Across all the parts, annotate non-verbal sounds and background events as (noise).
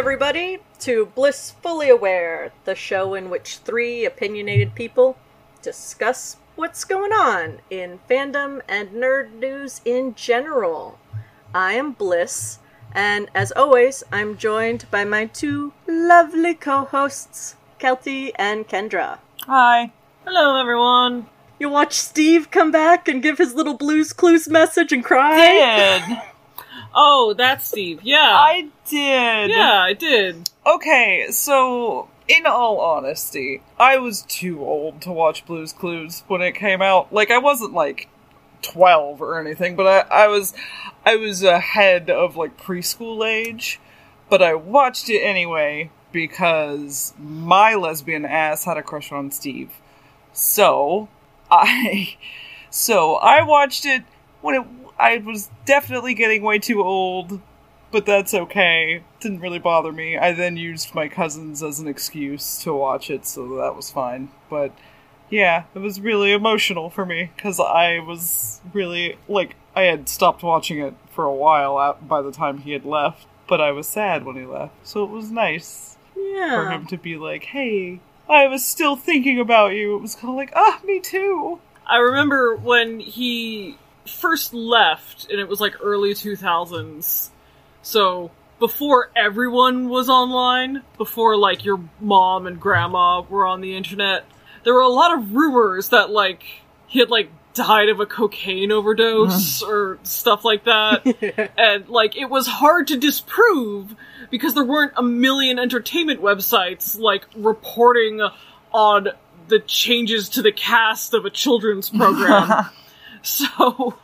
everybody, to Blissfully Aware, the show in which three opinionated people discuss what's going on in fandom and nerd news in general. I am Bliss, and as always, I'm joined by my two lovely co hosts, Kelty and Kendra. Hi. Hello, everyone. You watch Steve come back and give his little Blues Clues message and cry? Did. Oh, that's Steve. Yeah. I did. yeah, I did. Okay, so in all honesty, I was too old to watch Blues Clues when it came out. Like I wasn't like 12 or anything, but I, I was I was ahead of like preschool age, but I watched it anyway because my lesbian ass had a crush on Steve. So, I (laughs) so I watched it when it I was definitely getting way too old, but that's okay. Didn't really bother me. I then used my cousins as an excuse to watch it, so that was fine. But yeah, it was really emotional for me because I was really like I had stopped watching it for a while by the time he had left, but I was sad when he left. So it was nice for him to be like, "Hey, I was still thinking about you." It was kind of like, "Ah, me too." I remember when he first left, and it was like early 2000s. So, before everyone was online, before like your mom and grandma were on the internet, there were a lot of rumors that like he had like died of a cocaine overdose mm. or stuff like that. (laughs) and like it was hard to disprove because there weren't a million entertainment websites like reporting on the changes to the cast of a children's program. (laughs) so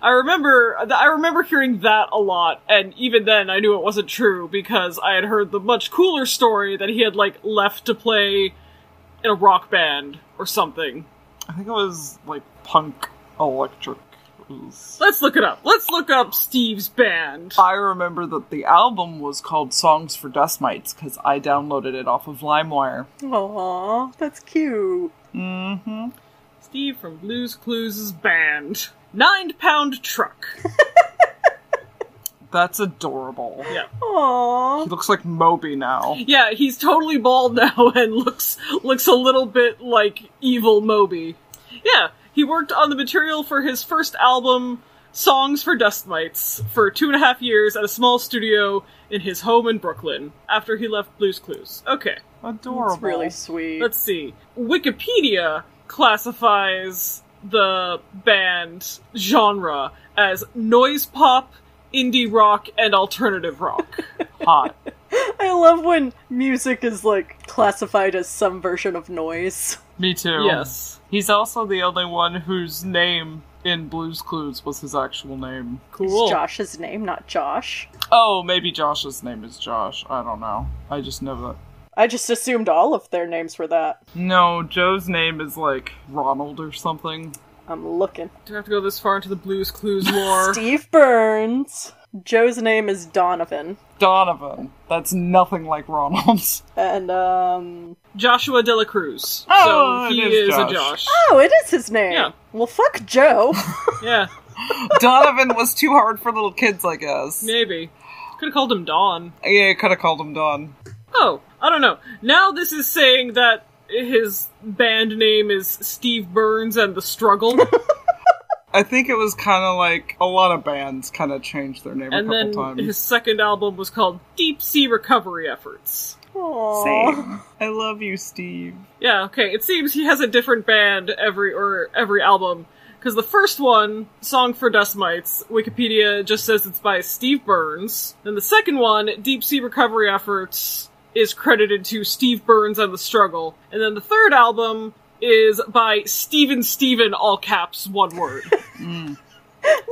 I remember I remember hearing that a lot and even then I knew it wasn't true because I had heard the much cooler story that he had like left to play in a rock band or something. I think it was like punk electric. Was- Let's look it up. Let's look up Steve's band. I remember that the album was called Songs for Dust Mites because I downloaded it off of LimeWire. Aw, that's cute. Mm-hmm. Steve from Blues Clues' band. Nine Pound Truck. (laughs) That's adorable. Yeah. Aw. He looks like Moby now. Yeah, he's totally bald (laughs) now and looks looks a little bit like evil Moby. Yeah, he worked on the material for his first album, Songs for Dust Mites, for two and a half years at a small studio in his home in Brooklyn after he left Blues Clues. Okay, Adorable. It's really sweet. let's see. Wikipedia classifies the band genre as noise pop, indie rock, and alternative rock. (laughs) hot. I love when music is like classified as some version of noise. Me too. yes. He's also the only one whose name in Blues Clues was his actual name. Cool. Is Josh's name, not Josh. Oh, maybe Josh's name is Josh. I don't know. I just know that. I just assumed all of their names were that. No, Joe's name is like Ronald or something. I'm looking. Do I have to go this far into the Blues Clues lore? (laughs) Steve Burns. Joe's name is Donovan. Donovan. That's nothing like Ronald's. And, um. Joshua De La Cruz. Oh, so he it is is, Josh. a Josh. Oh, it is his name. Yeah. Well, fuck Joe. (laughs) (laughs) Yeah, Donovan was too hard for little kids, I guess. maybe. Could have called him Don. Yeah, could have called him Don. Oh, I don't know. Now this is saying that his band name is Steve Burns and the Struggle, (laughs) I think it was kind of like a lot of bands kind of changed their name and a then couple times. his second album was called Deep Sea Recovery Efforts. Aww. Same. (laughs) I love you, Steve. Yeah, okay. It seems he has a different band every or every album. Because the first one, Song for Dust Mites, Wikipedia just says it's by Steve Burns. Then the second one, Deep Sea Recovery Efforts, is credited to Steve Burns and the Struggle. And then the third album is by Steven Steven, all caps, one word, (laughs) mm.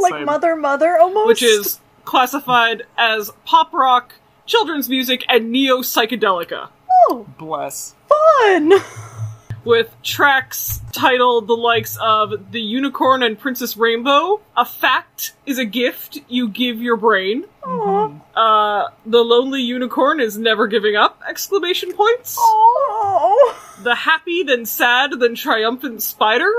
Like Same. Mother Mother almost? which is classified as pop rock, children's music, and neo psychedelica. Oh, Bless. fun! (laughs) with tracks titled the likes of The Unicorn and Princess Rainbow, A Fact is a Gift You Give Your Brain, Aw. uh, The Lonely Unicorn is Never Giving Up, exclamation points, Oh. The Happy Then Sad Then Triumphant Spider,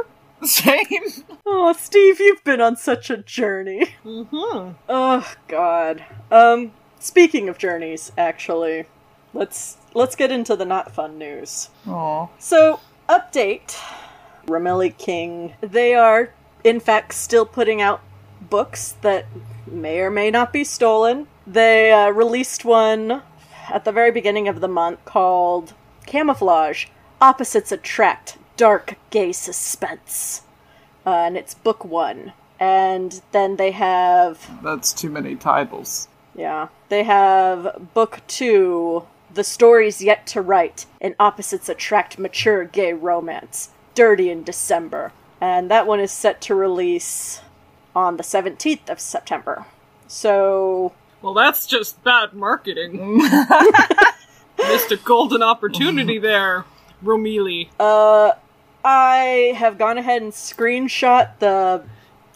Same. (laughs) Oh, Steve, you've been on such a journey. mm-hmm. Oh, God. Um, Speaking of journeys, actually, let's let's get into the not fun news. Aw. So, update Ramelli King. They are, in fact, still putting out books that may or may not be stolen. They uh, released one at the very beginning of the month called Camouflage Opposites Attract Dark Gay Suspense. Uh, and it's book one. And then they have That's too many titles. yeah. They have book two, The Stories Yet to Write, and Opposites Attract Mature Gay Romance, Dirty in December. And that one is set to release on the 17th of September. So, Well, that's just bad marketing. (laughs) Missed a golden opportunity there, Romili. uh, I have gone ahead and screenshot the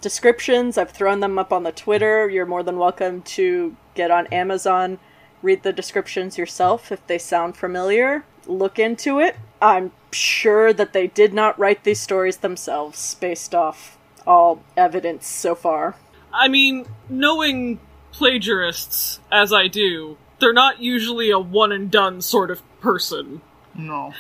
descriptions. I've thrown them up on the Twitter. You're more than welcome to get on Amazon, read the descriptions yourself if they sound familiar. Look into it. I'm sure that they did not write these stories themselves based off all evidence so far. I mean, knowing plagiarists as I do, they're not usually a one and done sort of person. No.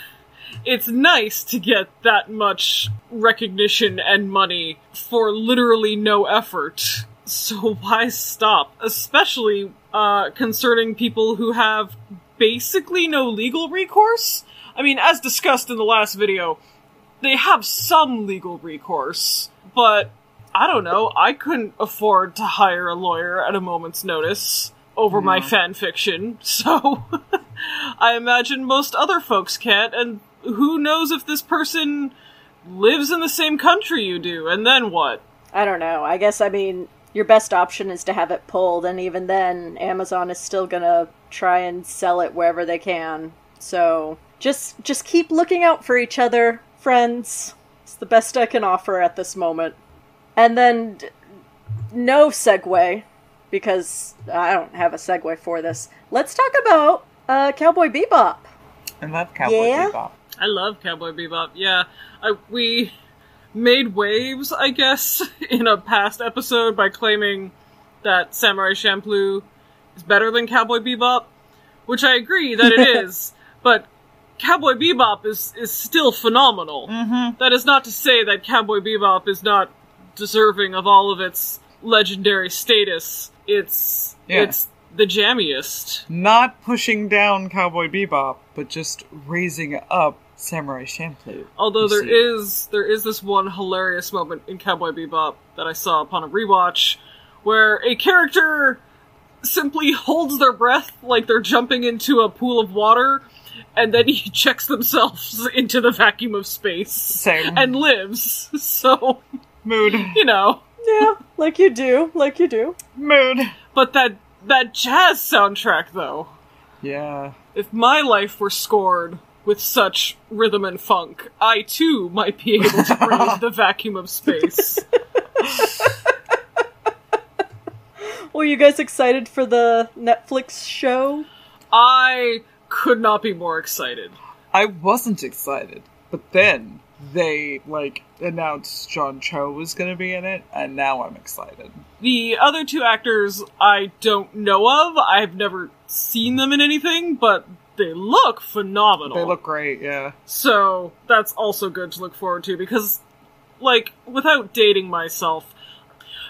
It's nice to get that much recognition and money for literally no effort. So why stop? Especially uh, concerning people who have basically no legal recourse. I mean, as discussed in the last video, they have some legal recourse, but I don't know, I couldn't afford to hire a lawyer at a moment's notice over my fan fiction, (laughs) so I imagine most other folks can't, and who knows if this person lives in the same country you do, and then what? I don't know. I guess, I mean, your best option is to have it pulled, and even then, Amazon is still gonna try and sell it wherever they can. So, just just keep looking out for each other, friends. It's the best I can offer at this moment. And then, no segue, because I don't have a segue for this. Let's talk about uh, Cowboy Bebop. And that's Cowboy Yeah? Bebop. I love Cowboy Bebop. Yeah, I, we made waves, I guess, (laughs) in a past episode by claiming that Samurai Champloo is better than Cowboy Bebop, which I agree that it (laughs) is, but Cowboy Bebop is is still phenomenal. Mm-hmm. is not to say that Cowboy Bebop is not deserving of all of its legendary status. It's Yeah. it's the jammiest. Not pushing down Cowboy Bebop, but just raising up Samurai Champloo. Although You there see. is there is this one hilarious moment in Cowboy Bebop that I saw upon a rewatch where a character simply holds their breath like they're jumping into a pool of water and then he (laughs) checks themselves into the vacuum of space Same. and lives. (laughs) So, Mood. you know, Yeah, like you do, like you do. Mood. but that that jazz soundtrack though. Yeah. If my life were scored with such rhythm and funk, I too might be able to breathe (laughs) the vacuum of space. Well, you guys excited for the Netflix show? I could not be more excited. I wasn't excited, but then they like announced John Cho was gonna be in it, and now I'm excited. The other two actors I don't know of. I've never seen them in anything, but they look phenomenal. They look great, yeah. So that's also good to look forward to because, like, without dating myself,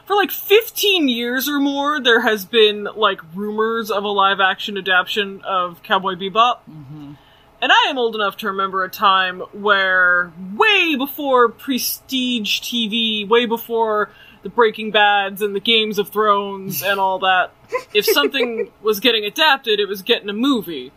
for like 15 years or more, there has been like rumors of a live action adaptation of Cowboy Bebop. Mm-hmm. And I am old enough to remember a time where, way before prestige TV, way before the Breaking Bads and the Games of Thrones and all that, if (laughs) something was getting adapted, it was getting a movie.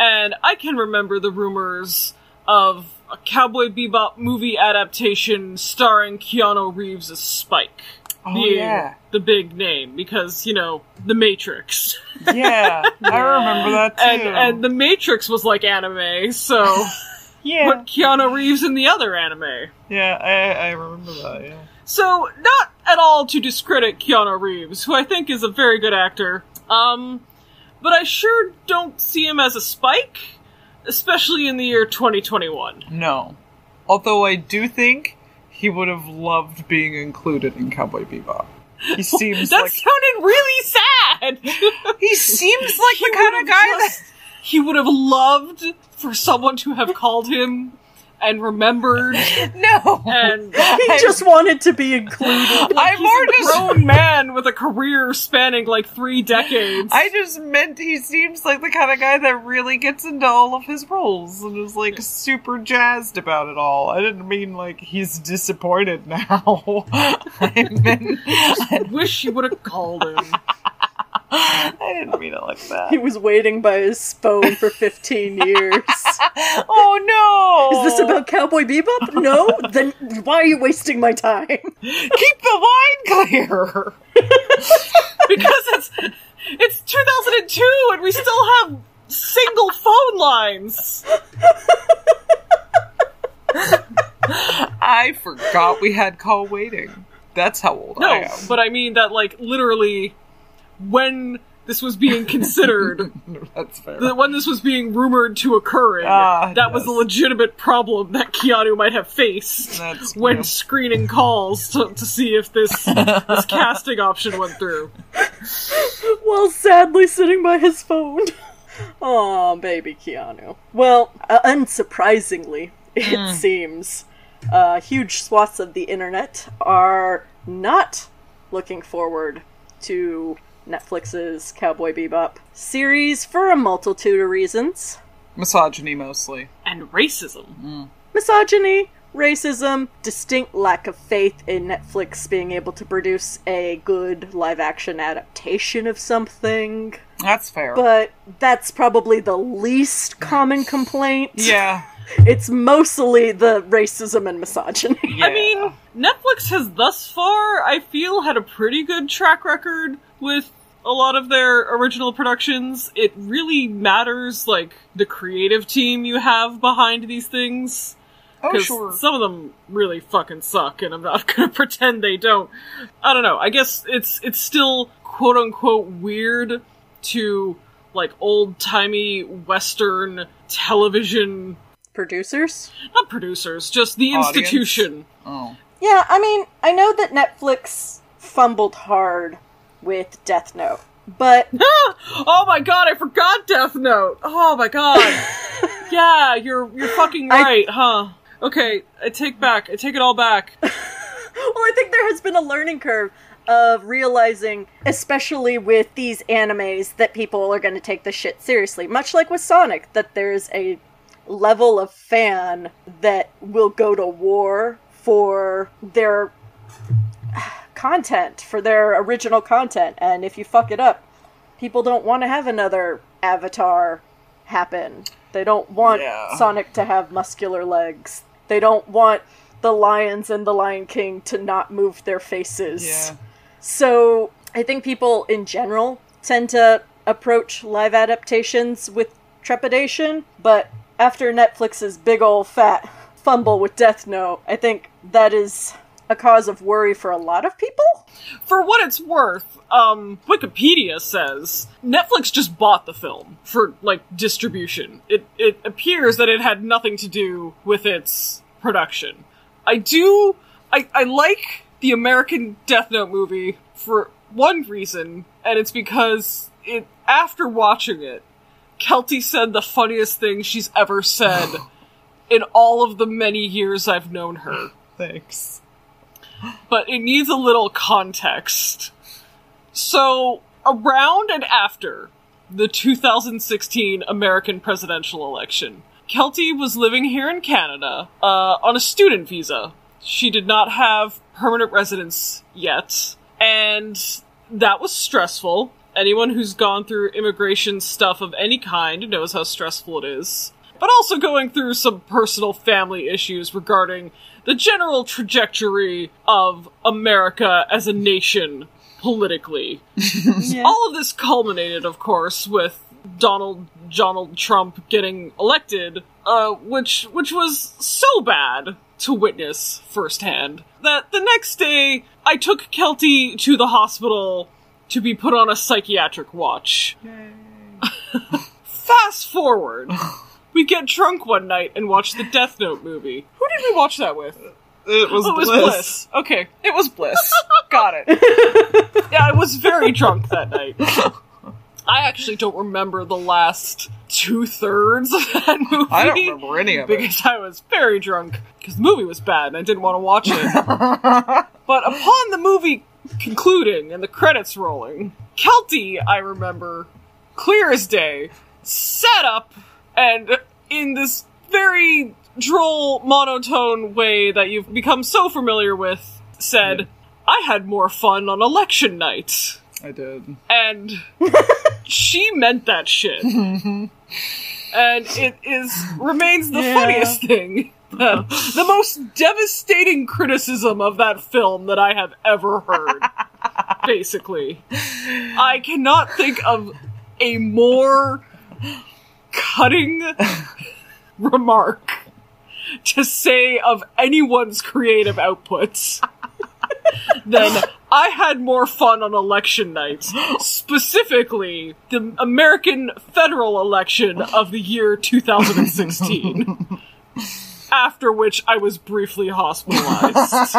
And I can remember the rumors of a Cowboy Bebop movie adaptation starring Keanu Reeves as Spike. Oh, being yeah. the big name because, you know, The Matrix. (laughs) Yeah, I remember that too. and and The Matrix was like anime, so (laughs) yeah, put Keanu Reeves in the other anime. yeah, I, I remember that. Yeah. So, not at all to discredit Keanu Reeves, who I think is a very good actor. Um, but I sure don't see him as a Spike, especially in the year 2021. No, although I do think he would have loved being included in Cowboy Bebop. He (laughs) seems That like sounded really sad! sad. (laughs) He seems like (laughs) the kind of guy that. he would have loved for someone to have called him and remembered (laughs) No. and (laughs) He just wanted to be included. (laughs) I'm he's more a just. grown man with a career spanning like three decades. I just meant he seems like the kind of guy that really gets into all of his roles and is like super jazzed about it all. I didn't mean like he's disappointed now. I meant I, wish you would have called him. (laughs) I didn't mean it like that. He was waiting by his phone for 15 (laughs) years. Oh no! Is this about Cowboy Bebop? No? Then why are you wasting my time? keep the line clear? (laughs) Because it's it's 2002 and we still have single phone lines. I forgot we had call waiting. That's how old I am. No, am. but I mean that like literally when this was being considered (laughs) That's fair. the, when this was being rumored to occurring, Ah, that was a legitimate problem that Keanu might have faced That's (laughs) when true. screening calls to, to see if this this (laughs) casting option went through. While sadly sitting by his phone. Aw, baby Keanu. Well, uh, unsurprisingly, it seems, uh, huge swaths of the internet are not looking forward to Netflix's Cowboy Bebop series for a multitude of reasons. Misogyny mostly. And racism. Mm. misogyny, racism, distinct lack of faith in Netflix being able to produce a good live action adaptation of something. That's fair. But that's probably the least common complaint. yeah. (laughs) It's mostly the racism and misogyny. yeah. I mean, Netflix has thus far, I feel, had a pretty good track record with a lot of their original productions. It really matters, like, the creative team you have behind these things. oh 'Cause sure. some of them really fucking suck, and I'm not (laughs) gonna pretend they don't. I don't know. I guess it's it's still quote unquote weird to like old timey Western television, Producers? not producers, just the Audience. institution. oh. Yeah, I mean, I know that Netflix fumbled hard with Death Note, but (laughs) oh my god, I forgot Death Note. Oh my god. (laughs) yeah, you're you're fucking I- right, huh? Okay, I take back. I take it all back. (laughs) Well, I think there has been a learning curve of realizing, especially with these animes, that people are going to take the shit seriously. Much like with Sonic, that there's a level of fan that will go to war for their content, for their original content. And if you fuck it up, people don't want to have another Avatar happen. They don't want Yeah. Sonic to have muscular legs. They don't want the lions and the Lion King to not move their faces. Yeah. So I think people in general tend to approach live adaptations with trepidation, but after Netflix's big old fat fumble with Death Note, I think that is a cause of worry for a lot of people. For what it's worth, um, Wikipedia says Netflix just bought the film for like distribution. It it appears that it had nothing to do with its production. I do I I like the American Death Note movie for one reason, and it's because it after watching it, Kelty said the funniest thing she's ever said (sighs) in all of the many years I've known her Thanks. But it needs a little context. So, around and after the 2016 American presidential election, Kelty was living here in Canada uh, on a student visa. She did not have permanent residence yet, and that was stressful. Anyone who's gone through immigration stuff of any kind knows how stressful it is. But also going through some personal family issues regarding the general trajectory of America as a nation politically. (laughs) All of this culminated, of course, with Donald Donald Trump getting elected, uh, which which was so bad to witness firsthand that the next day I took Kelty to the hospital to be put on a psychiatric watch. (laughs) Fast forward. (laughs) We get drunk one night and watch the Death Note movie. Who did we watch that with? It was Oh, it was bliss. Bliss. Okay, it was Bliss. (laughs) Got it. (laughs) Yeah, I was very drunk that night. I actually don't remember the last two thirds of that movie. I don't remember any of it. because I was very drunk because the movie was bad and I didn't want to watch it. (laughs) but upon the movie concluding and the credits rolling, Kelty, I remember, clear as day, sat up and in this very droll, monotone way that you've become so familiar with, said, I had more fun on election night. I did. And (laughs) she meant that shit. and it is remains the Yeah. funniest thing. The most devastating criticism of that film that I have ever heard. (laughs) basically. I cannot think of a more cutting remark to say of anyone's creative outputs (laughs) than I had more fun on election night. Specifically, the American federal election of the year 2016. (laughs) After which I was briefly hospitalized. (laughs)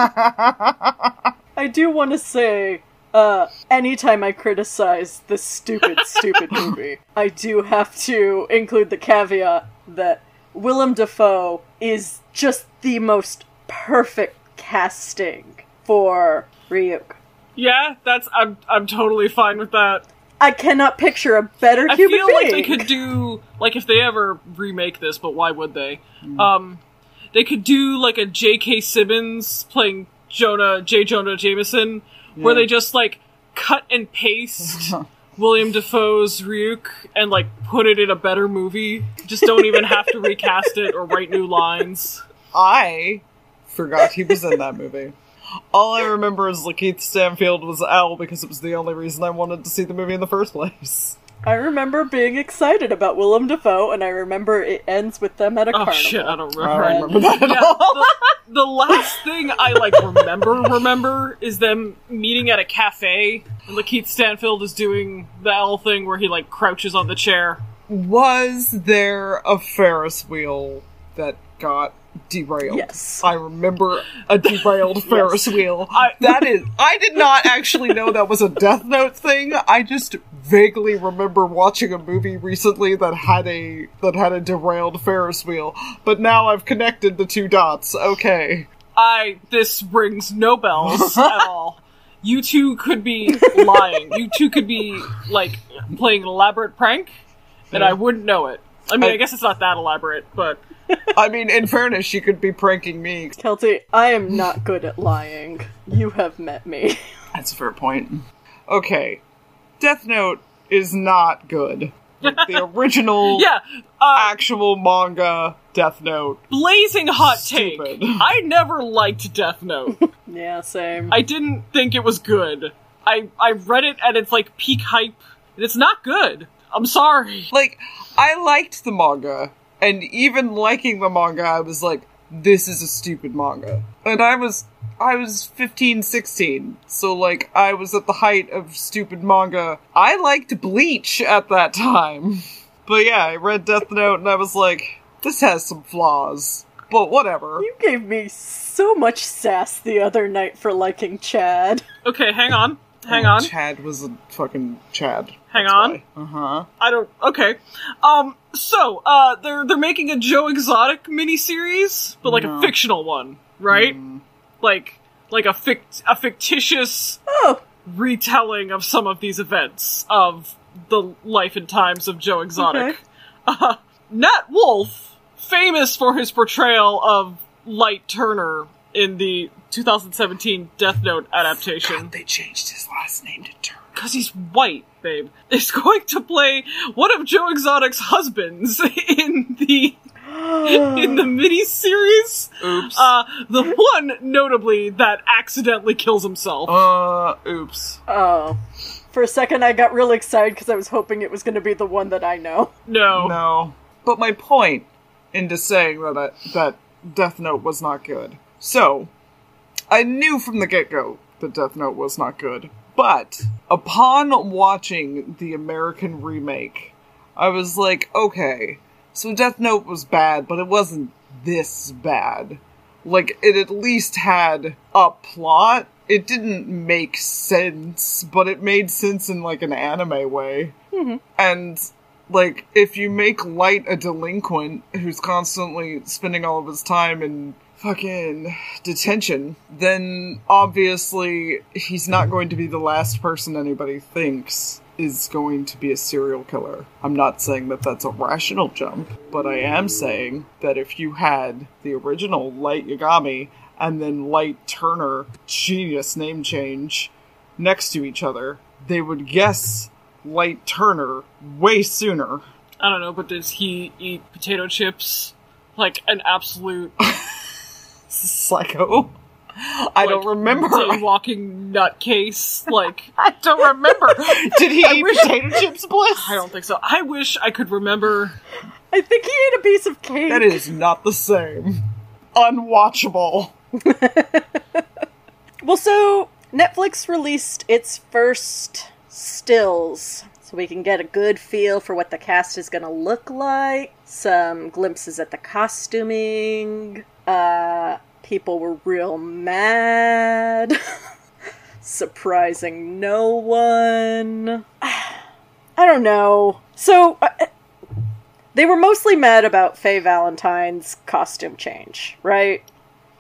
I do want to say, uh, anytime I criticize this stupid, stupid movie, I do have to include the caveat that Willem Dafoe is just the most perfect casting for Ryuk. yeah, that's I'm I'm totally fine with that. I cannot picture a better I human feel being. like they could do like if they ever remake this, but why would they? Um, they could do like a J.K. Simmons playing Jonah J. Jonah Jameson, where they just like cut and paste (laughs) Willem Dafoe's Ryuk and like put it in a better movie. Just don't even have to recast it or write new lines. I forgot he was in that movie. All I remember is Lakeith Stanfield was L because it was the only reason I wanted to see the movie in the first place. I remember being excited about Willem Dafoe, and I remember it ends with them at a Oh carnival. shit, I don't I remember. don't remember that at Yeah, all. the, the last thing I like remember remember is them meeting at a cafe and Lakeith Stanfield is doing the L thing where he like crouches on the chair. Was there a Ferris wheel that got derailed? Yes. I remember a derailed (laughs) Ferris wheel. I- (laughs) that is, I did not actually know that was a Death Note thing. I just vaguely remember watching a movie recently that had a that had a derailed Ferris wheel. But now I've connected the two dots. Okay. I this rings no bells (laughs) at all. You two could be lying. You two could be like playing an elaborate prank, and I wouldn't know it. I mean, I, I- guess it's not that elaborate, but I mean, in fairness, she could be pranking me. Kelty, I am not good at lying. You have met me. (laughs) That's a fair point. Okay. Death Note is not good. Like the (laughs) original yeah. Uh, actual manga Death Note. blazing hot Stupid. take. (laughs) I never liked Death Note. yeah, same. I didn't think it was good. I I read it at its like peak hype, and it's not good. I'm sorry. Like, I liked the manga, and even liking the manga, I was like, this is a stupid manga. And I was I was 15, 16, so like I was at the height of stupid manga. I liked Bleach at that (laughs) time. But yeah, I read Death Note and I was like, this has some flaws. But whatever. You gave me so much sass the other night for liking Chad. Okay, hang on, hang oh, on, Chad was a fucking Chad. Hang on. Uh huh. I don't. Okay. Um. So, uh, they're they're making a Joe Exotic miniseries, but like No. a fictional one, right? Like like a fict a fictitious Oh, retelling of some of these events of the life and times of Joe Exotic. Okay. (laughs) Uh, Nat Wolff, famous for his portrayal of Light Turner in the 2017 Death Note adaptation, They changed his last name to Turner. because he's white, babe, (laughs) is going to play one of Joe Exotic's husbands (laughs) in the (gasps) in the miniseries. Oops. Uh, the one notably that accidentally kills himself. Uh, oops. oh. For a second, I got real excited because I was hoping it was going to be the one that I know. no. No. But my point into saying that I, that Death Note was not good. So, I knew from the get-go that Death Note was not good. But upon watching the American remake, I was like, okay, so Death Note was bad, but it wasn't this bad. Like, it at least had a plot. it didn't make sense, but it made sense in like an anime way. Mhm. And like, if you make Light a delinquent who's constantly spending all of his time in fucking detention, then obviously he's not going to be the last person anybody thinks is going to be a serial killer. I'm not saying that that's a rational jump, but I am saying that if you had the original Light Yagami and then Light Turner, genius name change, next to each other, they would guess Light Turner way sooner. I don't know, but does he eat potato chips like an absolute (laughs) Psycho. I don't like, remember. walking nutcase? Like (laughs) I don't remember. (laughs) Did he eat wish- potato chips, Bliss? I don't think so. I wish I could remember. I think he ate a piece of cake. That is not the same. Unwatchable. (laughs) Well, so Netflix released its first stills, so we can get a good feel for what the cast is going to look like. Some glimpses at the costuming. Uh, people were real mad, (laughs) surprising no one. (sighs) I don't know. So. Uh, they were mostly mad about Faye Valentine's costume change, right?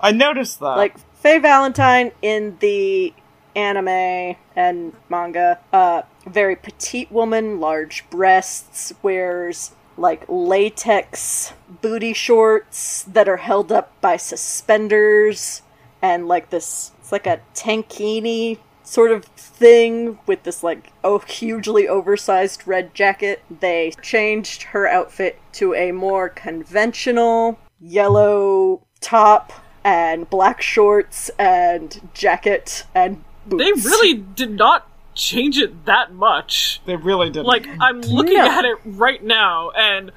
I noticed that. like Faye Valentine in the anime and manga, uh, very petite woman, large breasts, wears like latex booty shorts that are held up by suspenders, and like this, it's like a tankini sort of thing with this like oh hugely oversized red jacket. They changed her outfit to a more conventional yellow top and black shorts and jacket and. They really did not change it that much. they really did. Like I'm looking No. at it right now, and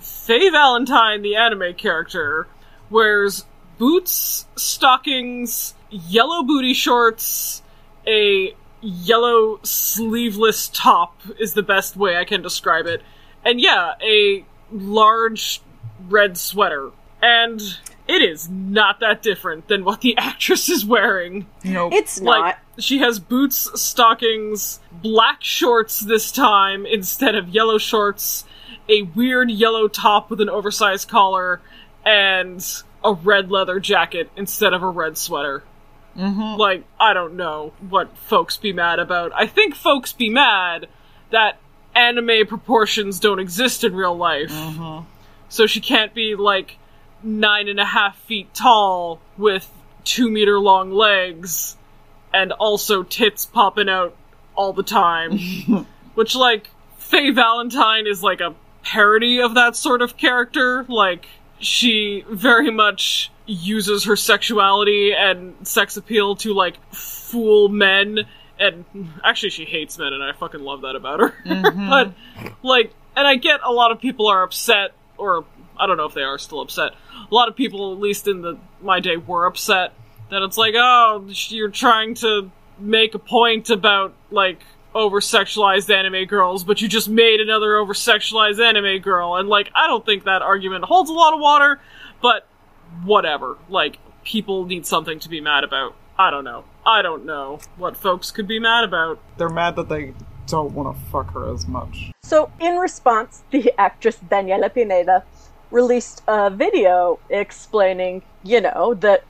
Faye Valentine, the anime character, wears boots, stockings, yellow booty shorts, a yellow sleeveless top is the best way I can describe it, and yeah, a large red sweater. And it is not that different than what the (laughs) actress is wearing. nope. It's not. Like she has boots, stockings, black shorts this time instead of yellow shorts, a weird yellow top with an oversized collar, and a red leather jacket instead of a red sweater. Mm-hmm. Like I don't know what folks be mad about. I think folks be mad that anime proportions don't exist in real life. So she can't be like nine and a half feet tall with two meter long legs and also tits popping out all the time. (laughs) Which, like, Faye Valentine is like a parody of that sort of character. Like, she very much uses her sexuality and sex appeal to, like, fool men. And actually, she hates men, and I fucking love that about her. (laughs) Mm-hmm. but, like, and I get a lot of people are upset, or I don't know if they are still upset. A lot of people, at least in the my day, were upset that it's like, oh, you're trying to make a point about like over sexualized anime girls, but you just made another over sexualized anime girl, and like I don't think that argument holds a lot of water, but whatever. Like people need something to be mad about. I don't know. I don't know what folks could be mad about. They're mad that they don't want to fuck her as much. So, in response, the actress Daniela Pineda released a video explaining, you know, that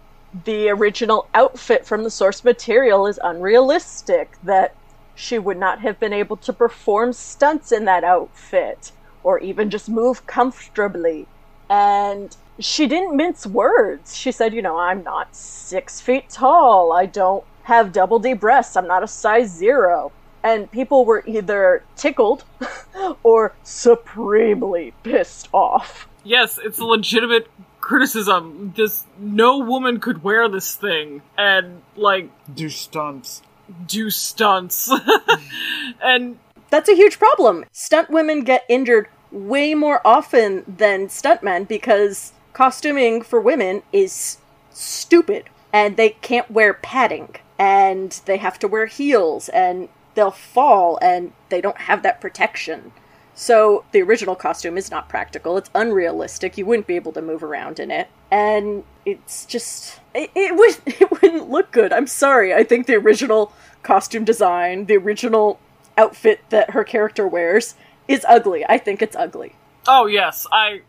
the original outfit from the source material is unrealistic, that she would not have been able to perform stunts in that outfit, or even just move comfortably. And she didn't mince words. She said, you know, I'm not six feet tall, I don't have double D breasts, I'm not a size zero and people were either tickled (laughs) or supremely pissed off. Yes, it's a legitimate criticism. This no woman could wear this thing and like Do stunts. do stunts. (laughs) and That's a huge problem. Stunt women get injured way more often than stuntmen because costuming for women is stupid and they can't wear padding and they have to wear heels and they'll fall and they don't have that protection. So the original costume is not practical. It's unrealistic. You wouldn't be able to move around in it. And it's just it, it would (laughs) it wouldn't look good. I'm sorry. I think the original costume design, the original outfit that her character wears, is ugly. I think it's ugly. Oh yes, I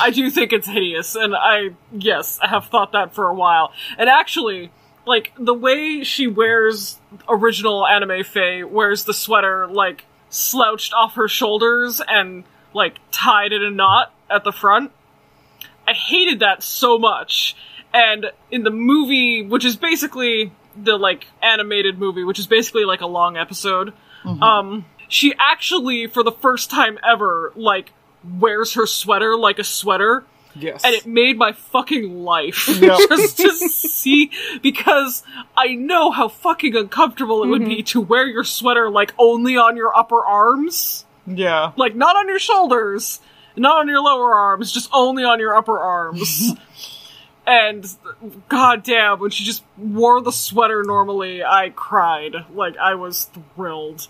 I do think it's hideous, and I yes, I have thought that for a while. And actually, like the way she wears original anime Faye wears the sweater like slouched off her shoulders and like tied in a knot at the front. I hated that so much. And in the movie, which is basically the like animated movie, which is basically like a long episode, um, she actually, for the first time ever, like wears her sweater like a sweater. Yes. And it made my fucking life (laughs) Yep. (laughs) just to see because I know how fucking uncomfortable it would be mm-hmm. to wear your sweater like only on your upper arms, yeah. like not on your shoulders, not on your lower arms, just only on your upper arms. (laughs) and goddamn, when she just wore the sweater normally, I cried. Like I was thrilled.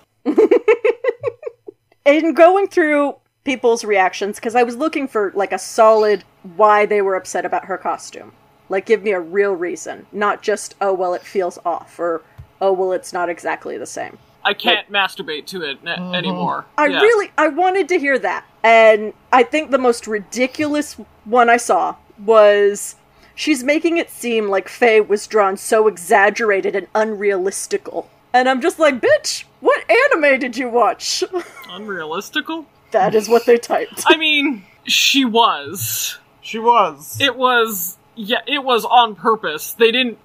and going through people's reactions because I was looking for like a solid why they were upset about her costume. Like give me a real reason, not just oh well it feels off or oh well it's not exactly the same. I can't masturbate to it n- anymore. I Yeah. really I wanted to hear that. And I think the most ridiculous one I saw was she's making it seem like Faye was drawn so exaggerated and unrealistical. And I'm just like, bitch, what anime did you watch? (laughs) unrealistical. That is what they typed. I mean, she was. She was. It was. Yeah, it was on purpose. They didn't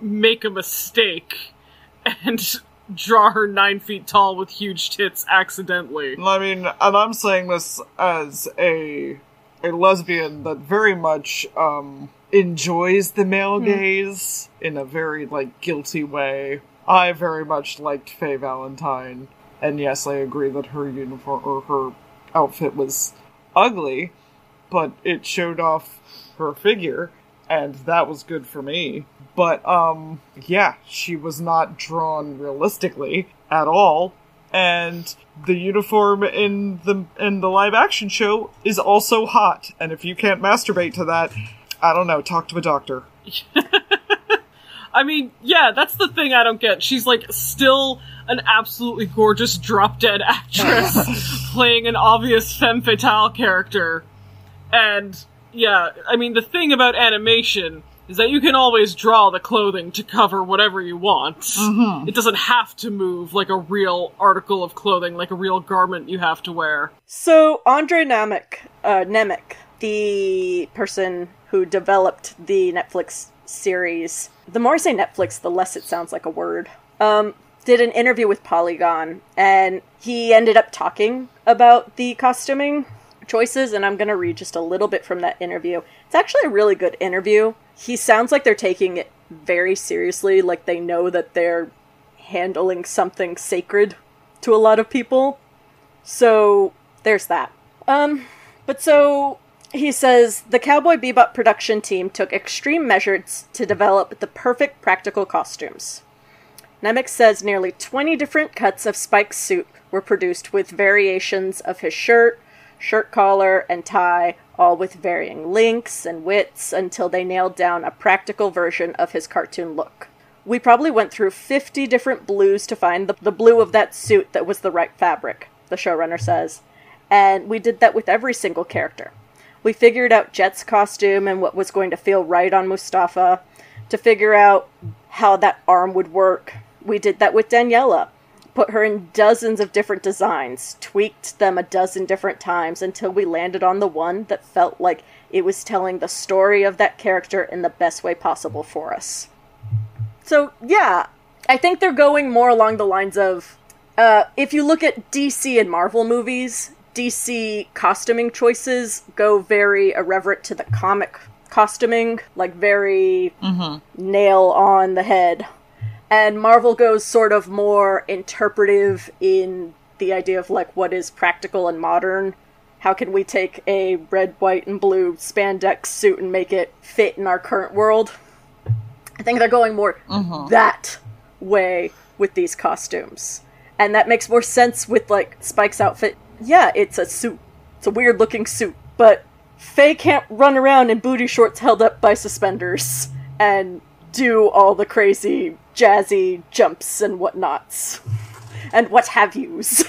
make a mistake and (laughs) draw her nine feet tall with huge tits accidentally. I mean, and I'm saying this as a a lesbian that very much um enjoys the male gaze in a very like guilty way. I very much liked Faye Valentine, and yes, I agree that her uniform or her outfit was ugly, but it showed off her figure, and that was good for me. But um, yeah, she was not drawn realistically at all, and the uniform in the in the live action show is also hot. And if you can't masturbate to that, I don't know. Talk to a doctor. (laughs) I mean, yeah, that's the thing I don't get. She's like still an absolutely gorgeous drop dead actress (laughs) playing an obvious femme fatale character. And yeah, I mean, the thing about animation is that you can always draw the clothing to cover whatever you want. It doesn't have to move like a real article of clothing, like a real garment you have to wear. So Andre Nemec, uh, Nemec, the person who developed the Netflix series, the more I say Netflix, the less it sounds like a word. Um, did an interview with Polygon, and he ended up talking about the costuming choices, and I'm gonna read just a little bit from that interview. It's actually a really good interview. He sounds like they're taking it very seriously, like they know that they're handling something sacred to a lot of people. So there's that. Um, but so he says the Cowboy Bebop production team took extreme measures to develop the perfect practical costumes. Nemec says nearly 20 different cuts of Spike's suit were produced with variations of his shirt, shirt collar, and tie, all with varying lengths and widths until they nailed down a practical version of his cartoon look. We probably went through 50 different blues to find the, the blue of that suit that was the right fabric, the showrunner says. And we did that with every single character. We figured out Jet's costume and what was going to feel right on Mustafa, to figure out how that arm would work. We did that with Daniela. Put her in dozens of different designs, tweaked them a dozen different times until we landed on the one that felt like it was telling the story of that character in the best way possible for us. So, yeah, I think they're going more along the lines of uh, if you look at DC and Marvel movies, DC costuming choices go very irreverent to the comic costuming, like very mm-hmm. nail on the head. And Marvel goes sort of more interpretive in the idea of like what is practical and modern. How can we take a red, white, and blue spandex suit and make it fit in our current world? I think they're going more mm-hmm. that way with these costumes. And that makes more sense with like Spike's outfit. Yeah, it's a suit. It's a weird looking suit, but Faye can't run around in booty shorts held up by suspenders. And do all the crazy jazzy jumps and whatnots and what have yous.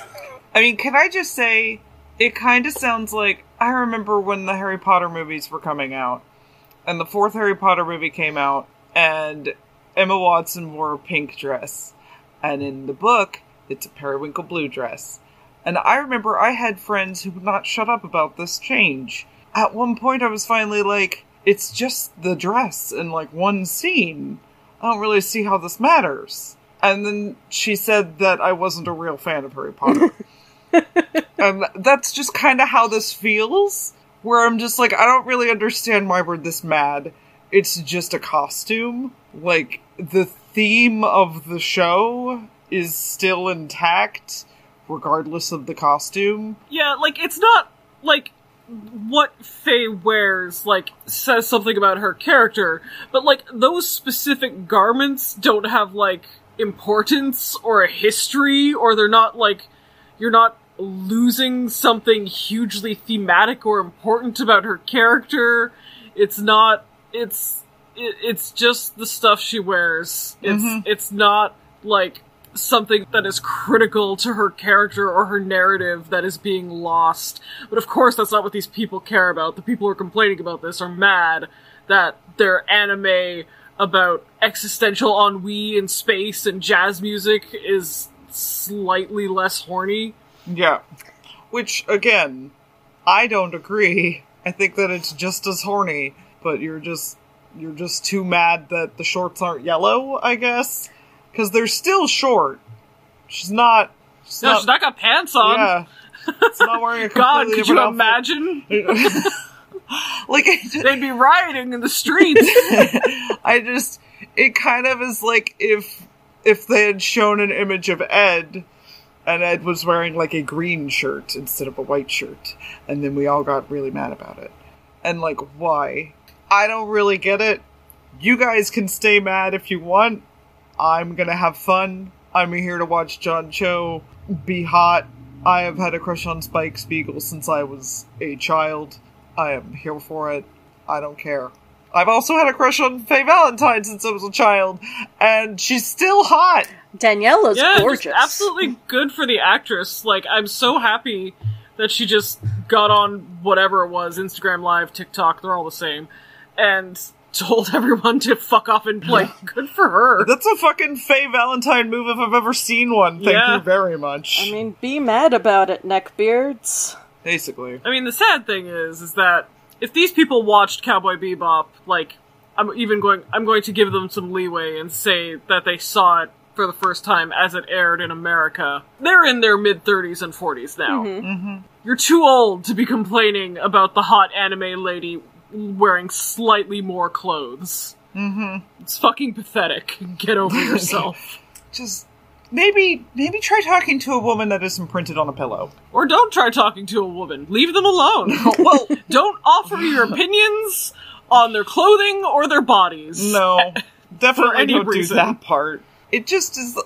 I mean, can I just say, it kind of sounds like I remember when the Harry Potter movies were coming out, and the fourth Harry Potter movie came out, and Emma Watson wore a pink dress, and in the book, it's a periwinkle blue dress. And I remember I had friends who would not shut up about this change. At one point, I was finally like, it's just the dress in like one scene. I don't really see how this matters. And then she said that I wasn't a real fan of Harry Potter. (laughs) and that's just kind of how this feels. Where I'm just like, I don't really understand why we're this mad. It's just a costume. Like, the theme of the show is still intact, regardless of the costume. Yeah, like it's not like what Faye wears like says something about her character, but like those specific garments don't have like importance or a history or they're not like you're not losing something hugely thematic or important about her character. It's not it's it, it's just the stuff she wears. It's Mhm. it's not like something that is critical to her character or her narrative that is being lost. But of course, that's not what these people care about. The people who are complaining about this are mad that their anime about existential ennui in space and jazz music is slightly less horny. Yeah. Which, again, I don't agree. I think that it's just as horny, but you're just you're just too mad that the shorts aren't yellow, I guess. Because they're still short. She's not. She's No, not she's not got pants on. Yeah. It's not (laughs) wearing a God, could you outfit. imagine? (laughs) like, just, (laughs) They'd be rioting in the streets. I just it kind of is like if if they had shown an image of Ed and Ed was wearing like a green shirt instead of a white shirt and then we all got really mad about it. And like why? I don't really get it. You guys can stay mad if you want. I'm going to have fun. I'm here to watch John Cho be hot. I have had a crush on Spike Spiegel since I was a child. I am here for it. I don't care. I've also had a crush on Faye Valentine since I was a child, and she's still hot. Daniella's yeah, gorgeous. absolutely good for the actress. Like, I'm so happy that she just got on whatever it was Instagram Live, TikTok, they're all the same, and told (laughs) everyone to fuck off and like, good for her. That's a fucking Faye Valentine move if I've ever seen one. Thank Yeah. you very much. I mean, be mad about it, neckbeards. Basically. I mean, the sad thing is, is that if these people watched Cowboy Bebop, like, I'm even going, I'm going to give them some leeway and say that they saw it for the first time as it aired in America. They're in their mid 30s and 40s now. Mm-hmm. You're too old to be complaining about the hot anime lady wearing slightly more clothes. Mm-hmm. It's fucking pathetic. (laughs) Get over (laughs) yourself. Just maybe maybe try talking to a woman that isn't printed on a pillow. or don't try talking to a woman. Leave them alone. (laughs) well, don't offer your opinions on their clothing or their bodies. no, definitely any don't reason. do that part. It just is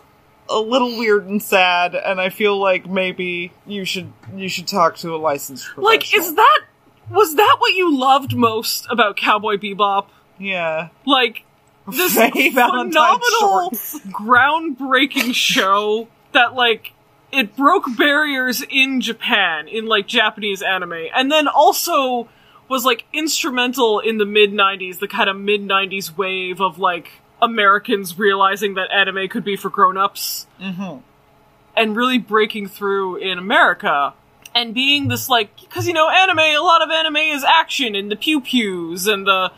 a little weird and sad, and I feel like maybe you should you should talk to a licensed professional. Like, is that was that what you loved most about Cowboy Bebop? yeah. Like this (laughs) phenomenal, groundbreaking show that like it broke barriers in Japan in like Japanese anime, and then also was like instrumental in the mid '90s, the kind of mid '90s wave of like Americans realizing that anime could be for grown-ups Mm-hmm. and really breaking through in America and being this like because you know anime a lot of anime is action and the pew pews and the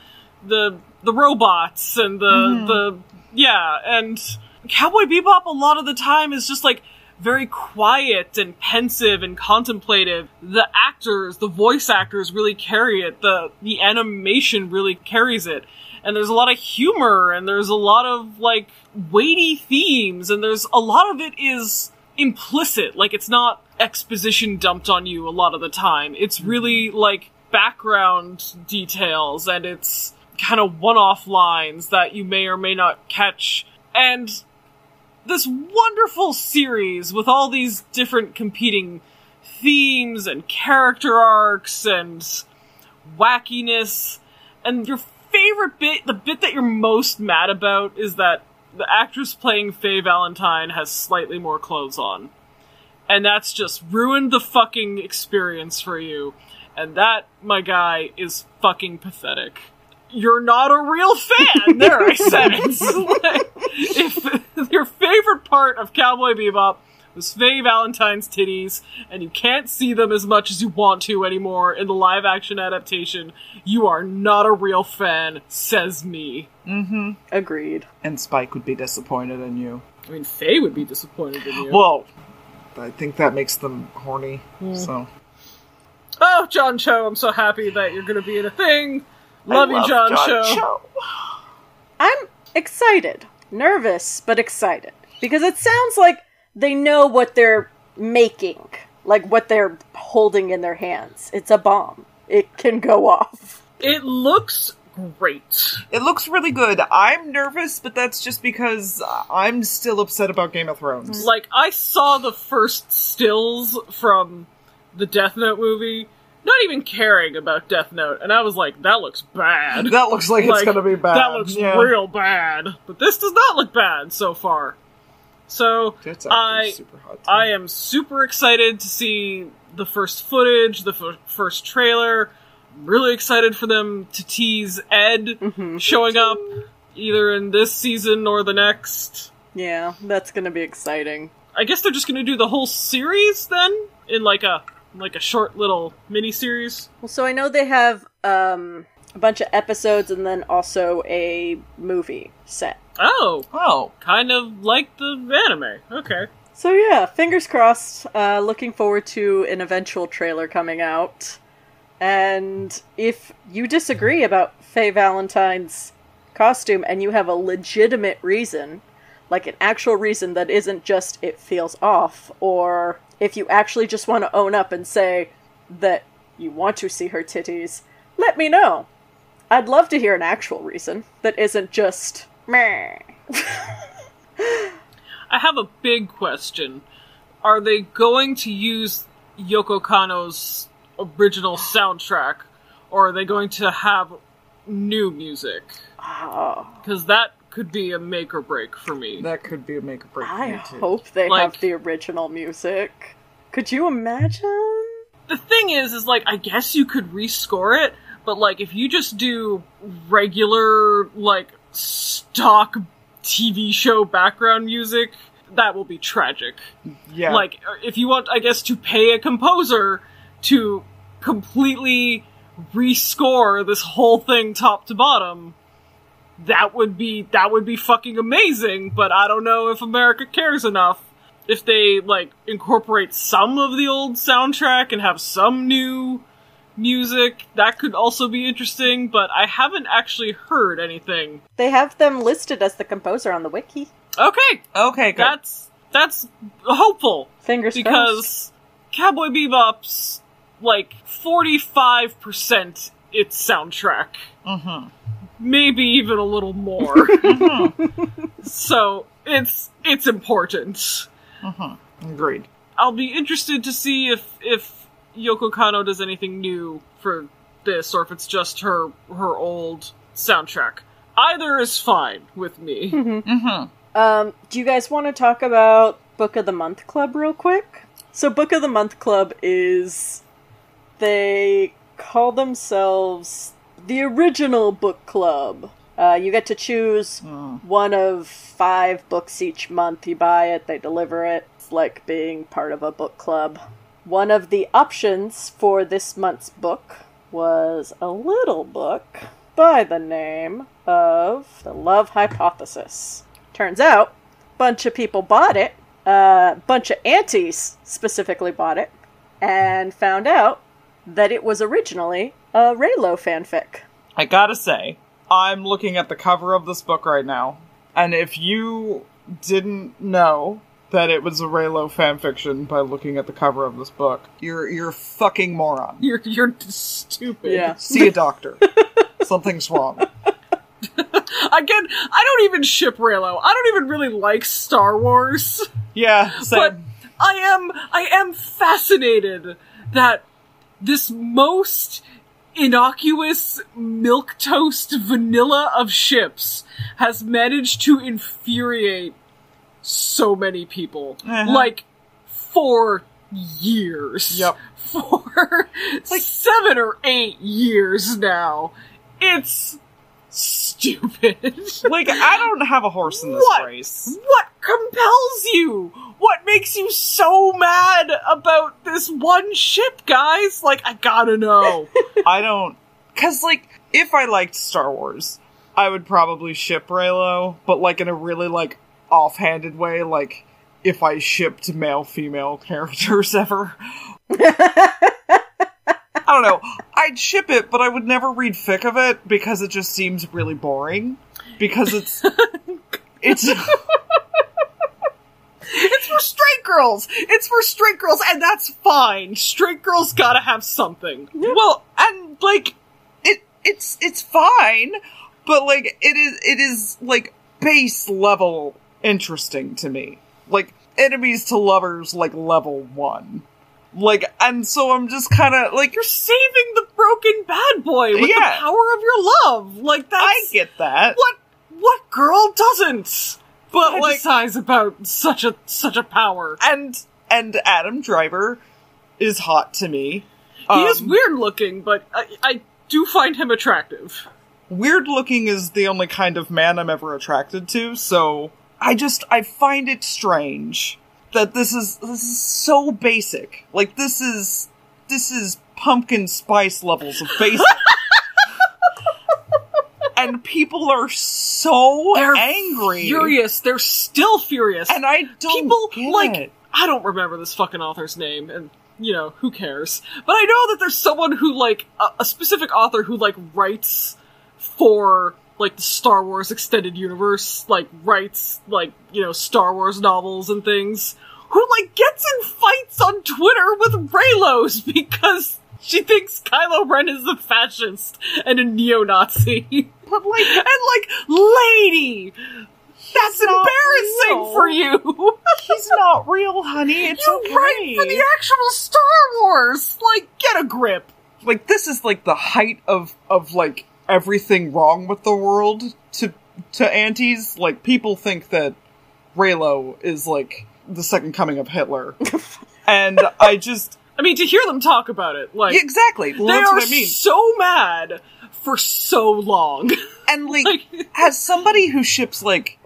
the the robots and the mm-hmm. the yeah and Cowboy Bebop a lot of the time is just like very quiet and pensive and contemplative. The actors, the voice actors really carry it. The the animation really carries it. And there's a lot of humor and there's a lot of like weighty themes and there's a lot of it is implicit. Like it's not exposition dumped on you a lot of the time. It's really like background details and it's kind of one-off lines that you may or may not catch. And this wonderful series with all these different competing themes and character arcs and wackiness and your favorite bit, the bit that you're most mad about, is that the actress playing Faye Valentine has slightly more clothes on. And that's just ruined the fucking experience for you. And that, my guy, is fucking pathetic. You're not a real fan! (laughs) there, I said it. Like, if your favorite part of Cowboy Bebop was Faye Valentine's titties, and you can't see them as much as you want to anymore in the live action adaptation, you are not a real fan, says me. Mm-hmm. Agreed. And Spike would be disappointed in you. I mean, Faye would be disappointed in you. Well, I think that makes them horny. Hmm. So oh, John Cho, I'm so happy that you're gonna be in a thing. Love, you, John, Cho. I'm excited. Nervous, but excited. Because it sounds like they know what they're making. Like what they're holding in their hands. It's a bomb. It can go (laughs) off. It looks great. It looks really good. I'm nervous, but that's just because I'm still upset about Game of Thrones. Like, I saw the first stills from the Death Note movie, not even caring about Death Note, and I was like, that looks bad. That looks like, it's gonna be bad. That looks Yeah. real bad. But this does not look bad so far. So, I, actually super hot. I am super excited to see the first footage, the f- first trailer. I'm really excited for them to tease Ed showing up either in this season or the next. Yeah, that's gonna be exciting. I guess they're just going to do the whole series then in like a like a short little mini series. Well, so I know they have um, a bunch of episodes and then also a movie set. Oh, oh, kind of like the anime. Okay. So yeah, fingers crossed. Uh, looking forward to an eventual trailer coming out. And if you disagree about Faye Valentine's costume and you have a legitimate reason, like an actual reason that isn't just it feels off, or if you actually just want to own up and say that you want to see her titties, let me know. I'd love to hear an actual reason that isn't just meh. (laughs) I have a big question. Are they going to use Yoko Kanno's original soundtrack or are they going to have new music? Ah. Oh. Cuz that could be a make or break for me. that could be a make or break. I too. hope they Like- have the original music. Could you imagine? the thing is is like I guess you could rescore it, but like if you just do regular like stock TV show background music, that will be tragic. Yeah, Like if you want I guess to pay a composer to completely rescore this whole thing top to bottom, that would be that would be fucking amazing, but I don't know if America cares enough. If they like incorporate some of the old soundtrack and have some new music, that could also be interesting, but I haven't actually heard anything. They have them listed as the composer on the wiki. Okay, okay, good. that's that's hopeful Fingers crossed. because Cowboy Bebop's like 45% its soundtrack. Mhm. Maybe even a little more. (laughs) so it's it's important. Agreed. I'll be interested to see if if Yoko Kanno does anything new for this or if it's just her her old soundtrack. Either is fine with me. Um, do you guys want to talk about Book of the Month Club real quick? So, Book of the Month Club is. They call themselves the original book club. Uh, you get to choose one of five books each month. You buy it, they deliver it. It's like being part of a book club. One of the options for this month's book was a little book by the name of The Love Hypothesis. Turns out, bunch of people bought it. A uh, bunch of aunties specifically bought it, and found out that it was originally a Reylo fanfic. I gotta say, I'm looking at the cover of this book right now, and if you didn't know that it was a Reylo fanfiction by looking at the cover of this book, you're you're a fucking moron. (laughs) You're you're stupid. Yeah. See a doctor. (laughs) Something's wrong. Again, I don't even ship Reylo. I don't even really like Star Wars. Yeah, same. But I am I am fascinated that this most innocuous milk toast vanilla of ships has managed to infuriate so many people. Uh-huh. Like for years. Yep. (laughs) For like seven or eight years now. It's stupid. (laughs) like I don't have a horse in this What? race. What compels you? What makes you so mad about this one ship, guys? Like, I gotta know. (laughs) I don't cuz like if I liked Star Wars, I would probably ship Reylo, but like in a really like offhanded way like if I shipped male female characters (laughs) ever. I don't know. I'd ship it, but I would never read fic of it because it just seems really boring. Because it's (laughs) it's it's for straight girls! It's for straight girls, and that's fine. Straight girls gotta have something. Well, and like it it's it's fine, but like it is it is like base level interesting to me. Like enemies to lovers like level 1. Like and so I'm just kind of like You're saving the broken bad boy with Yeah. the power of your love. Like, that's. I get that. What what girl doesn't? But like Fantasize about such a such a power. and and Adam Driver is hot to me. He is Um, weird looking, but I, I do find him attractive. weird looking is the only kind of man I'm ever attracted to, so I just I find it strange that this is this is so basic. Like this is this is pumpkin spice levels of basic. (laughs) and people are so They're angry. Furious. They're still furious. And I don't people like it. I don't remember this fucking author's name, and you know who cares. But I know that there's someone who like a, a specific author who like writes for like the Star Wars extended universe, like writes like you know Star Wars novels and things. Who like gets in fights on Twitter with Reylos (laughs) because she thinks Kylo Ren is a fascist and a neo-Nazi. (laughs) But like and like, lady, that's embarrassing real. for you. (laughs) he's not real, honey. It's you okay. write for the actual Star Wars. Like, get a grip. like this is like the height of of like everything wrong with the world to to antis. Like people think that Reylo is like the second coming of Hitler, (laughs) and I just I mean, to hear them talk about it, like exactly well, they that's are what I mean. so mad for so long. (laughs) And like, like- as somebody who ships like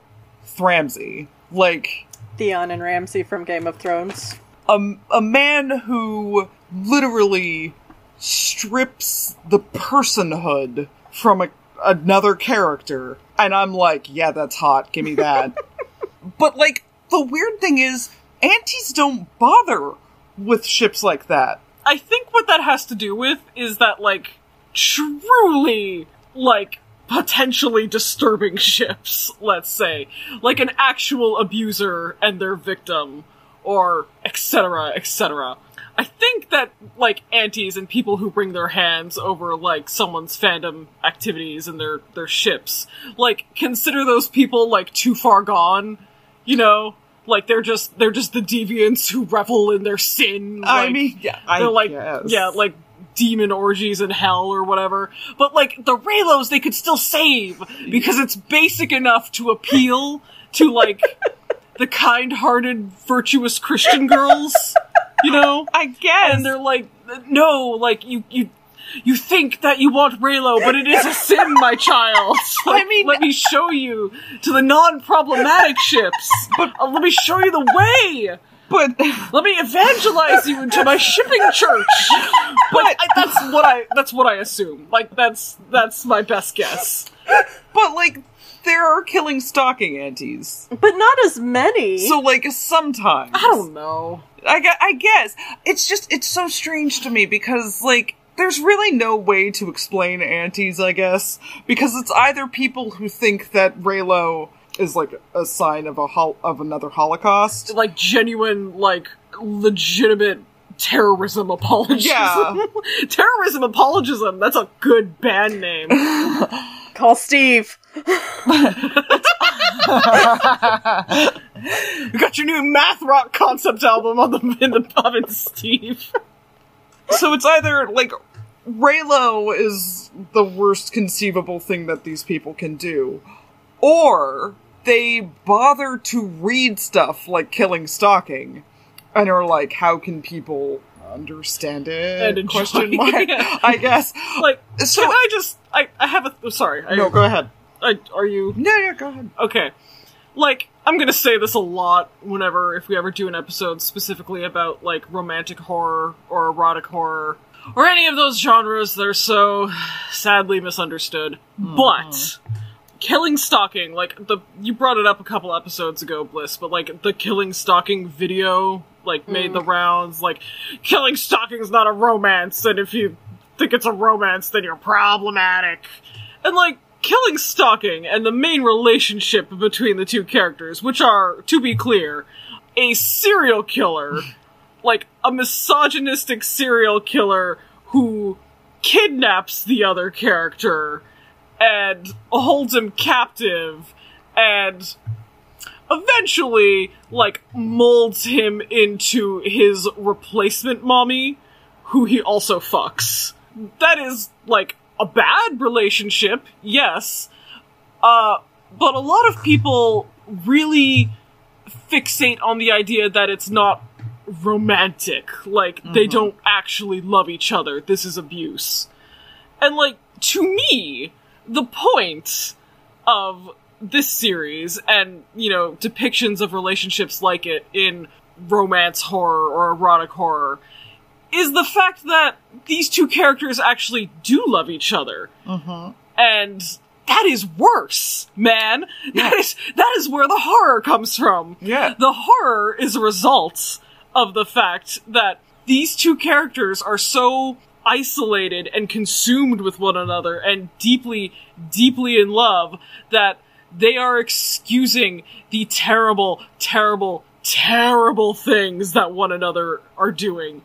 Thramsey, like Theon and Ramsay from Game of Thrones. a, a man who literally strips the personhood from a, another character, and I'm like, yeah, that's hot. Give me that. (laughs) but like, the weird thing is, antis don't bother with ships like that. I think what that has to do with is that, like, truly, like, potentially disturbing (laughs) ships, let's say. Like an actual abuser and their victim, or etc., etc. I think that, like, antis and people who bring their hands over, like, someone's fandom activities and their, their ships, like, consider those people, like, too far gone, you know? Like, they're just, they're just the deviants who revel in their sin. I mean, yeah, I they're like guess. yeah like demon orgies in hell or whatever but like the reylos they could still save because it's basic enough to appeal to like (laughs) the kind-hearted virtuous christian girls you know (laughs) I guess. and they're like no like you you you think that you want Reylo, but it is a sin, my child. (laughs) Like, mean- let me show you to the non-problematic ships. But uh, let me show you the way. but Let me evangelize you into my shipping church. (laughs) But I, that's what I that's what I assume. Like that's that's my best guess. but like, there are killing stalking antis. But not as many. So like, sometimes I don't know. I, I guess it's just it's so strange to me because like there's really no way to explain antis. I guess because it's either people who think that Reylo is like a sign of a hol- of another Holocaust. Like genuine, like legitimate terrorism apologism. Yeah. (laughs) terrorism apologism. That's a good band name. (laughs) Call Steve. You got your new math rock concept album on the in the pub and Steve. so it's either like Reylo is the worst conceivable thing that these people can do. Or they bother to read stuff like killing stalking and are like, how can people understand it? And Question (laughs) mark. I guess. Like, So- can I just? I, I have a. oh, Sorry. I, No, go ahead. I, are you Yeah, yeah, go ahead. okay? Like, I'm gonna say this a lot whenever if we ever do an episode specifically about like romantic horror or erotic horror or any of those genres that are so sadly misunderstood. Hmm. But killing stalking, like the you brought it up a couple episodes ago, Bliss, but like the killing stalking video like made the mm. rounds. Like killing stalking is not a romance, and if you think it's a romance, then you're problematic. And like killing stalking and the main relationship between the two characters, which are, to be clear, a serial killer, (laughs) like a misogynistic serial killer who kidnaps the other character and holds him captive and eventually like molds him into his replacement mommy who he also fucks. That is like a bad relationship yes uh but a lot of people really fixate on the idea that it's not romantic. Like they don't actually love each other. This is abuse. And like to me the point of this series and you know depictions of relationships like it in romance horror or erotic horror is the fact that these two characters actually do love each other. Mm-hmm. And that is worse man. That is that is where the horror comes from. Yeah. the horror is a result of the fact that these two characters are so isolated and consumed with one another and deeply, deeply in love that they are excusing the terrible, terrible, terrible things that one another are doing.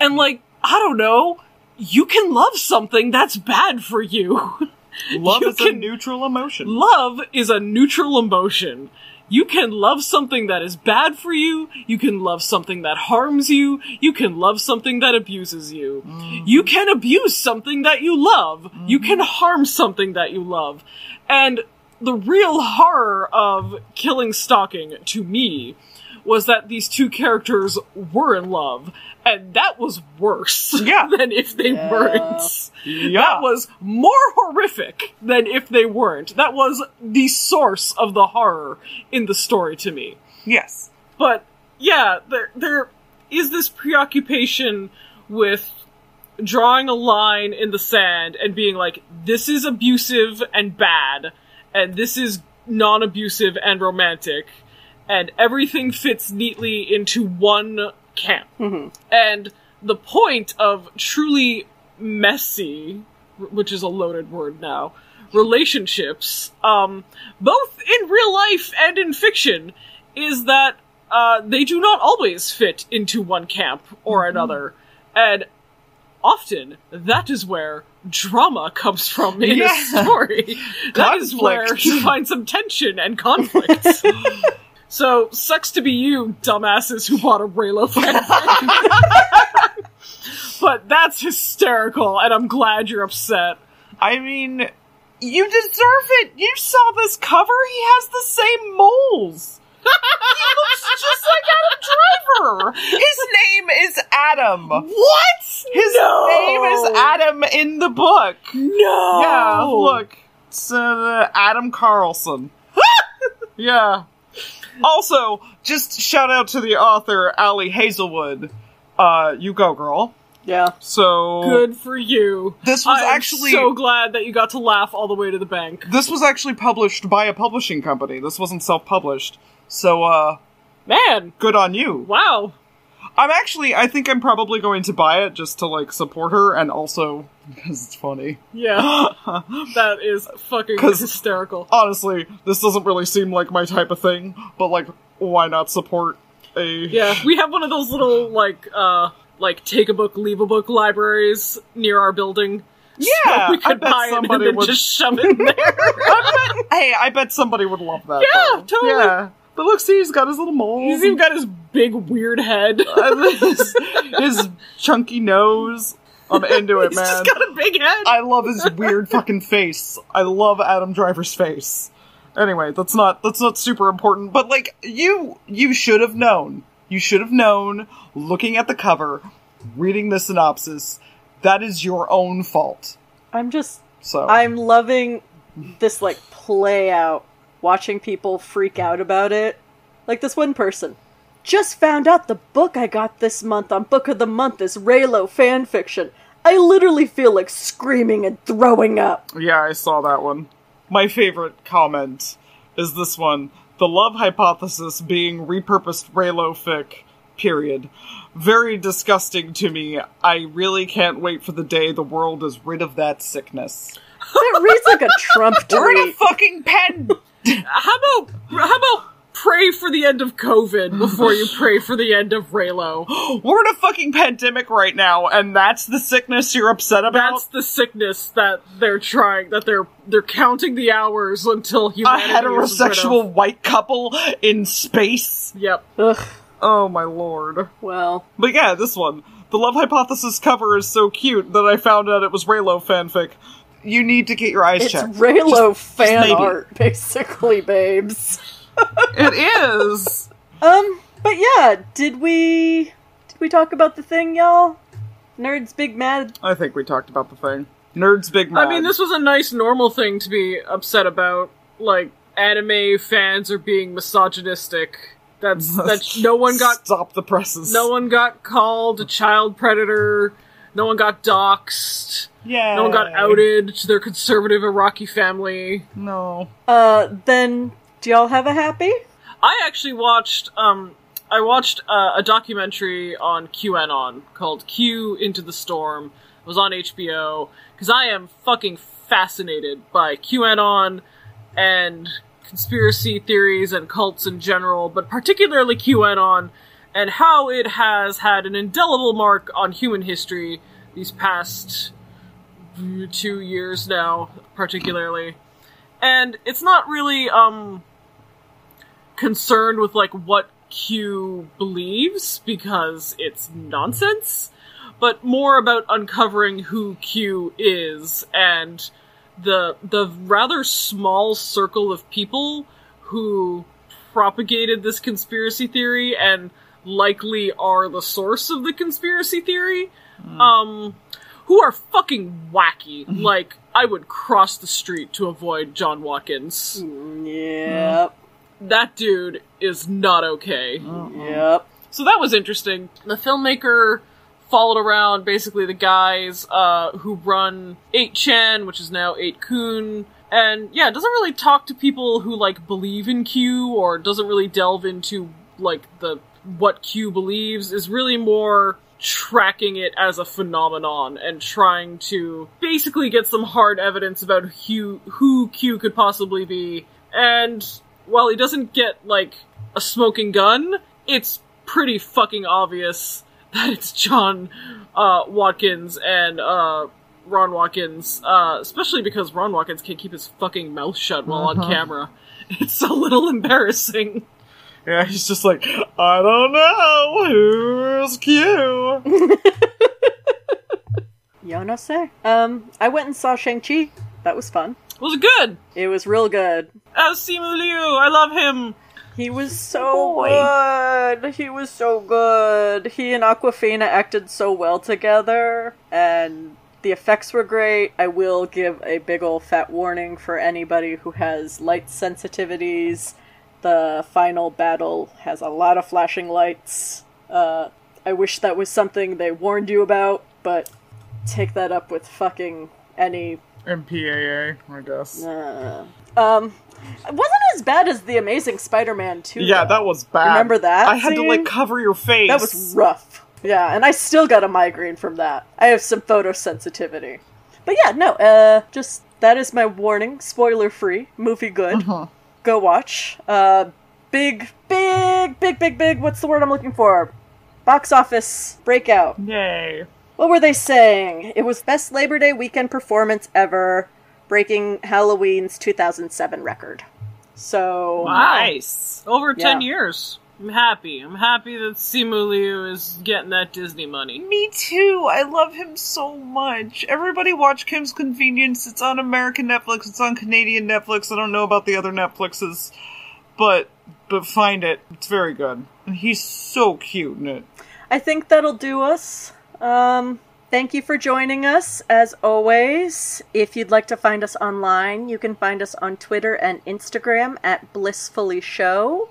And like, I don't know, you can love something that's bad for you. (laughs) Love You is a neutral emotion. Love is a neutral emotion. You can love something that is bad for you. You can love something that harms you. You can love something that abuses you. Mm-hmm. You can abuse something that you love. You can harm something that you love. And the real horror of killing stalking to me was that these two characters were in love. And that was worse (laughs) Yeah. than if they weren't. Yeah. That was more horrific than if they weren't. That was the source of the horror in the story to me. yes. But yeah, there there is this preoccupation with drawing a line in the sand and being like, this is abusive and bad, and this is non-abusive and romantic, and everything fits neatly into one camp. And the point of truly messy, which is a loaded word now, relationships, um, both in real life and in fiction, is that uh, they do not always fit into one camp or another. And often that is where drama comes from in Yeah. a story. (laughs) that is where you find some tension and conflict. (laughs) so, sucks to be you, dumbasses who bought a Reylo fanfic. but that's hysterical, and I'm glad you're upset. I mean, you deserve it. You saw this cover. He has the same moles. He looks just like Adam Driver. His name is Adam. What? His No. name is Adam in the book. No. Yeah, look. It's uh, Adam Carlson. (laughs) yeah. Also, just shout out to the author, Ali Hazelwood. Uh, you go, girl. Yeah. So Good for you. This was I'm actually- so glad that you got to laugh all the way to the bank. this was actually published by a publishing company. This wasn't self-published. So, uh, Man, good on you. wow. I'm actually, I think I'm probably going to buy it just to, like, support her and also because it's funny. Yeah, (laughs) that is fucking hysterical. Honestly, this doesn't really seem like my type of thing, but, like, why not support a. Yeah, we have one of those little like uh like take a book, leave a book libraries near our building. Yeah, so (laughs) we could buy it and somebody then would- just shove it in (laughs) there. I bet, hey, I bet somebody would love that. Yeah, though. totally. Yeah. But look, see, he's got his little mole. He's even got his big weird head. (laughs) his, his chunky nose. I'm into it, (laughs) He's man. just got a big head. I love his weird (laughs) fucking face. I love Adam Driver's face. Anyway, that's not that's not super important, but like you you should have known. You should have known looking at the cover, reading the synopsis. That is your own fault. I'm just So I'm loving this like play out, watching people freak out about it. Like this one person. Just found out the book I got this month on Book of the Month is Reylo fan fiction. I literally feel like screaming and throwing up. Yeah, I saw that one. My favorite comment is this one. The love hypothesis being repurposed Reylo fic. Period. Very disgusting to me. I really can't wait for the day the world is rid of that sickness. That reads like a Trump We're in a fucking pen! How about how about pray for the end of COVID before you pray for the end of Reylo? (gasps) We're in a fucking pandemic right now, and that's the sickness you're upset about? That's the sickness that they're trying that they're they're counting the hours until a humanity is rid heterosexual of. white couple in space? Yep. Ugh, Oh my lord. well, But yeah, this one. The Love Hypothesis cover is so cute that I found out it was Reylo fanfic. You need to get your eyes checked. it's checked. Reylo fan maybe. art, basically, babes. It is! Um, but yeah, did we did we talk about the thing, y'all? Nerds big mad. I think we talked about the thing. Nerds Big Mad. I mean, this was a nice normal thing to be upset about. Like anime fans are being misogynistic. That's (laughs) that. No one got Stop the presses. no one got called a child predator. No one got doxxed. Yeah. No one got outed to their conservative Iraqi family. No. Uh, then do y'all have a happy? I actually watched um I watched uh, a documentary on QAnon called Q Into the Storm. It was on HBO because I am fucking fascinated by QAnon and conspiracy theories and cults in general, but particularly QAnon and how it has had an indelible mark on human history these past two years now, particularly. And it's not really um concerned with like what Q believes because it's nonsense, but more about uncovering who Q is and the the rather small circle of people who propagated this conspiracy theory and likely are the source of the conspiracy theory. Um who are fucking wacky. Like I would cross the street to avoid John Watkins Yep. that dude is not okay. Yep. So that was interesting. The filmmaker followed around basically the guys uh, who run 8chan, which is now 8kun. And yeah, doesn't really talk to people who like believe in Q or doesn't really delve into like the what Q believes is really more tracking it as a phenomenon and trying to basically get some hard evidence about who who Q could possibly be. And while he doesn't get like a smoking gun, it's pretty fucking obvious (laughs) that it's John uh, Watkins and uh, Ron Watkins, uh, especially because Ron Watkins can't keep his fucking mouth shut while on camera. (laughs) It's a little embarrassing. Yeah, he's just like, I don't know who's Q. (laughs) Yo no sé. Um, I went and saw Shang-Chi. That was fun. Was it good? It was real good. Uh, Simu Liu, I love him. He was so good. He was so good. He and Awkwafina acted so well together, and the effects were great. I will give a big ol' fat warning for anybody who has light sensitivities. The final battle has a lot of flashing lights. Uh, I wish that was something they warned you about, but take that up with fucking any MPAA, I guess. uh, um, it wasn't as bad as the Amazing Spider-Man 2. yeah, though. that was bad. Remember that I had to like cover your face. That was rough. Yeah, and I still got a migraine from that. I have some photosensitivity. But yeah, no, uh, just that is my warning. Spoiler free. Movie good. Go watch. Uh, big, big, big, big, big. What's the word I'm looking for? Box office breakout. Yay. What were they saying? It was best Labor Day weekend performance ever, breaking Halloween's 2007 record. So Nice. Over 10 Yeah. years. I'm happy. I'm happy that Simu Liu is getting that Disney money. Me too. I love him so much. Everybody watch Kim's Convenience. It's on American Netflix. It's on Canadian Netflix. I don't know about the other Netflixes, but but find it. It's very good. And he's so cute in it. I think that'll do us. Um, thank you for joining us, as always. If you'd like to find us online, you can find us on Twitter and Instagram at Blissfully Show.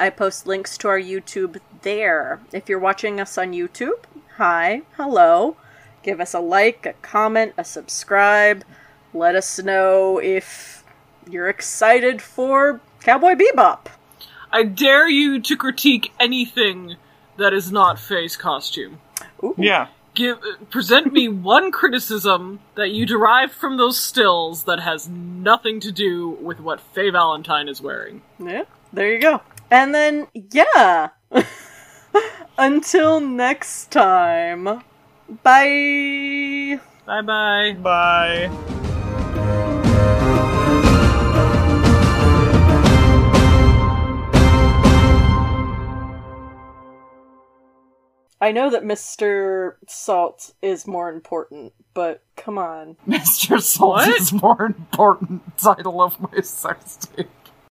I post links to our YouTube there. If you're watching us on YouTube, hi, hello. Give us a like, a comment, a subscribe. Let us know if you're excited for Cowboy Bebop. I dare you to critique anything that is not Faye's costume. Ooh. Yeah. Give present me (laughs) one criticism that you derived from those stills that has nothing to do with what Faye Valentine is wearing. Yeah, there you go. And then, yeah. (laughs) Until next time. Bye. Bye bye. Bye. I know that Mr. Salt is more important, but come on. (laughs) Mr. Salt What? is more important (laughs) title of my sex tape.